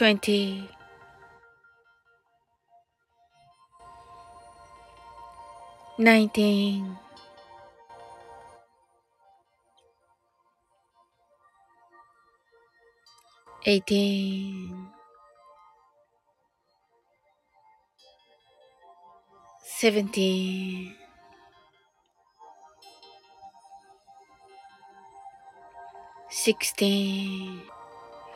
20 19 18 17 16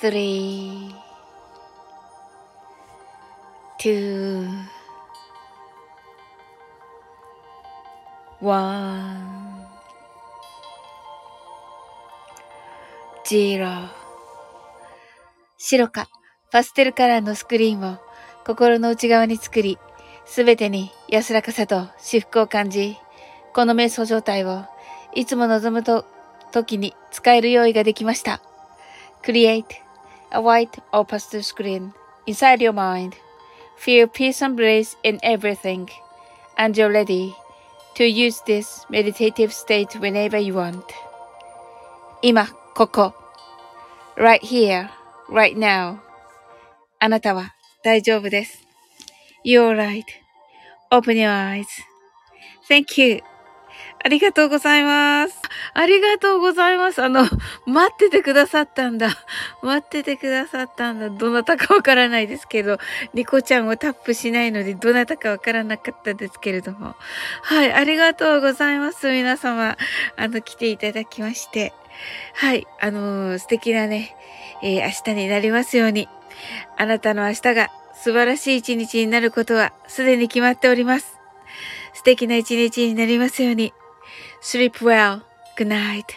three, two, one, zero 白かパステルカラーのスクリーンを心の内側に作り、すべてに安らかさと至福を感じ、この瞑想状態をいつも望むと時に使える用意ができました。Create a white or pastel screen inside your mind. Feel peace and bliss in everything, and you're ready to use this meditative state whenever you want. 今、ここ。right here, right now. あなたは大丈夫です。You're right. Open your eyes. Thank you. ありがとうございます。ありがとうございます。あの、待っててくださったんだ。待っててくださったんだ。どなたかわからないですけど、ニコちゃんをタップしないので、どなたかわからなかったですけれども。はい、ありがとうございます。皆様、あの、来ていただきまして。はい、あのー、素敵なね、えー、明日になりますように。あなたの明日が素晴らしい一日になることはすでに決まっております。素敵な一日になりますように。Sleep well. Good night.